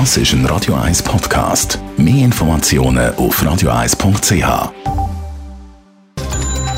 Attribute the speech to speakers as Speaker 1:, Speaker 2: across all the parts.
Speaker 1: Das ist ein Radio 1 Podcast. Mehr Informationen auf radio1.ch.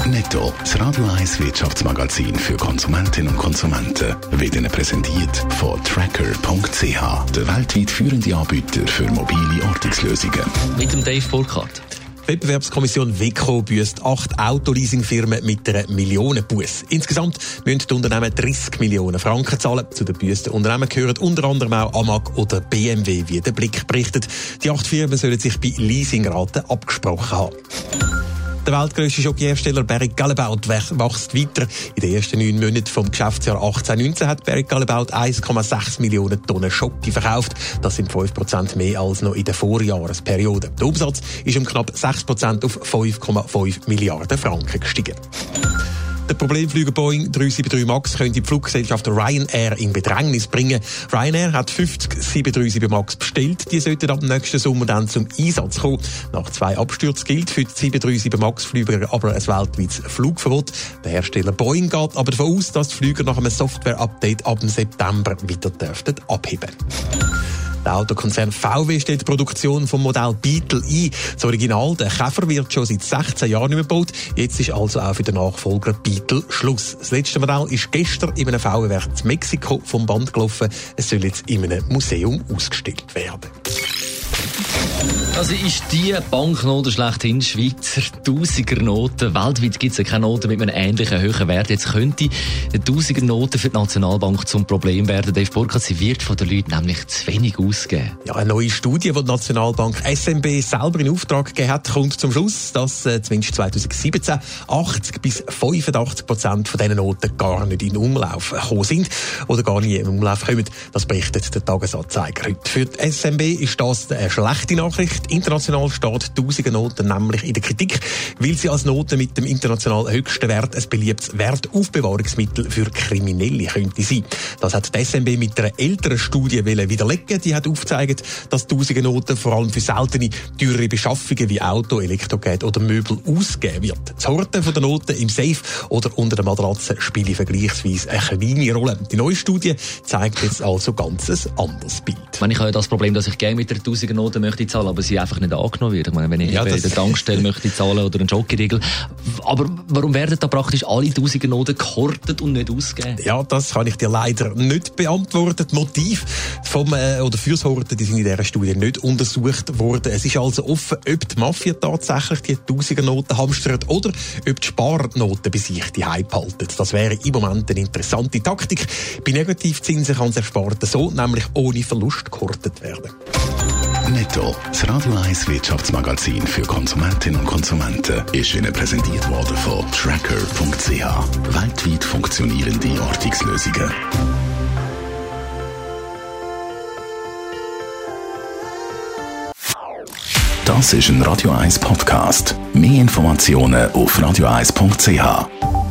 Speaker 1: Netto, das Radio 1 Wirtschaftsmagazin für Konsumentinnen und Konsumenten, wird Ihnen präsentiert von Tracker.ch, der weltweit führende Anbieter für mobile Ortungslösungen.
Speaker 2: Mit dem Dave Burkhardt.
Speaker 3: Die Wettbewerbskommission WECO büßt acht Autoleasingfirmen mit einer Millionenbus. Insgesamt müssen die Unternehmen 30 Millionen Franken zahlen. Zu den büßten Unternehmen gehören unter anderem auch Amag oder BMW, wie der Blick berichtet. Die acht Firmen sollen sich bei Leasingraten abgesprochen haben. Der weltgrößte Schokohersteller Barrick Gallebaut wächst weiter. In den ersten neun Monaten vom Geschäftsjahr 18/19 hat Barrick Gallebaut 1,6 Millionen Tonnen Schoki verkauft. Das sind 5 Prozent mehr als noch in der Vorjahresperiode. Der Umsatz ist um knapp 6 Prozent auf 5,5 Milliarden Franken gestiegen. Der Problemflüger Boeing 373 MAX könnte die Fluggesellschaft Ryanair in Bedrängnis bringen. Ryanair hat 50 737 MAX bestellt. Die sollten ab nächsten Sommer dann zum Einsatz kommen. Nach zwei Abstürzen gilt für die 737 MAX-Flüger aber ein weltweites Flugverbot. Der Hersteller Boeing geht aber davon aus, dass die Flüger nach einem Software-Update ab September wieder abheben. Der Autokonzern VW stellt die Produktion vom Modell Beetle ein. Das Original, der Käfer, wird schon seit 16 Jahren nicht mehr gebaut. Jetzt ist also auch für den Nachfolger Beetle Schluss. Das letzte Modell ist gestern in einem VW-Werk in Mexiko vom Band gelaufen. Es soll jetzt in einem Museum ausgestellt werden.
Speaker 2: Also ist die Banknote schlechthin Schweizer Tausigernote. Weltweit gibt es ja keine Note mit einem ähnlichen hohen Wert. Jetzt könnte eine Tausigernote für die Nationalbank zum Problem werden. Dave Burkhardt, sie wird von den Leuten nämlich zu wenig ausgeben.
Speaker 3: Ja, eine neue Studie, die die Nationalbank SMB selber in Auftrag gegeben hat, kommt zum Schluss, dass äh, zumindest 2017 80 bis 85 Prozent von diesen Noten gar nicht in Umlauf gekommen sind oder gar nicht in Umlauf kommen. Das berichtet der Tagesanzeiger heute. Für die SMB ist das eine schlechte Nachricht. International steht tausende Noten nämlich in der Kritik, weil sie als Noten mit dem international höchsten Wert ein beliebtes Wertaufbewahrungsmittel für Kriminelle könnte sein. Das hat die SMB mit einer älteren Studie widerlegen. Die hat aufgezeigt, dass tausende Noten vor allem für seltene, teure Beschaffungen wie Auto, Elektrogeräte oder Möbel ausgegeben wird. Das Horten der Noten im Safe oder unter der Matratze spiele vergleichsweise eine kleine Rolle. Die neue Studie zeigt jetzt also ganz ein anderes Bild.
Speaker 2: Ich habe das Problem, dass ich gerne mit der Tausigernote möchte zahlen, aber sie einfach nicht angenommen wird. Ich meine, wenn ich ja, bei der Tankstelle möchte zahlen oder einen Jockeyriegel. Aber warum werden da praktisch alle Tausigernoten gehortet und nicht ausgegeben?
Speaker 3: Ja, das kann ich dir leider nicht beantworten. Das Motiv vom, äh, oder fürs Horten, die sind in dieser Studie nicht untersucht worden. Es ist also offen, ob die Mafia tatsächlich die Tausigernoten hamstert oder ob die Sparnoten bei sich die behalten. Das wäre im Moment eine interessante Taktik. Bei Negativzinsen kann das Ersparte so nämlich ohne Verlust gehortet werden.
Speaker 1: Netto, das Radio 1 Wirtschaftsmagazin für Konsumentinnen und Konsumenten, ist Ihnen präsentiert worden von Tracker.ch. Weltweit funktionierende Ortungslösungen. Das ist ein Radio 1 Podcast. Mehr Informationen auf radio1.ch.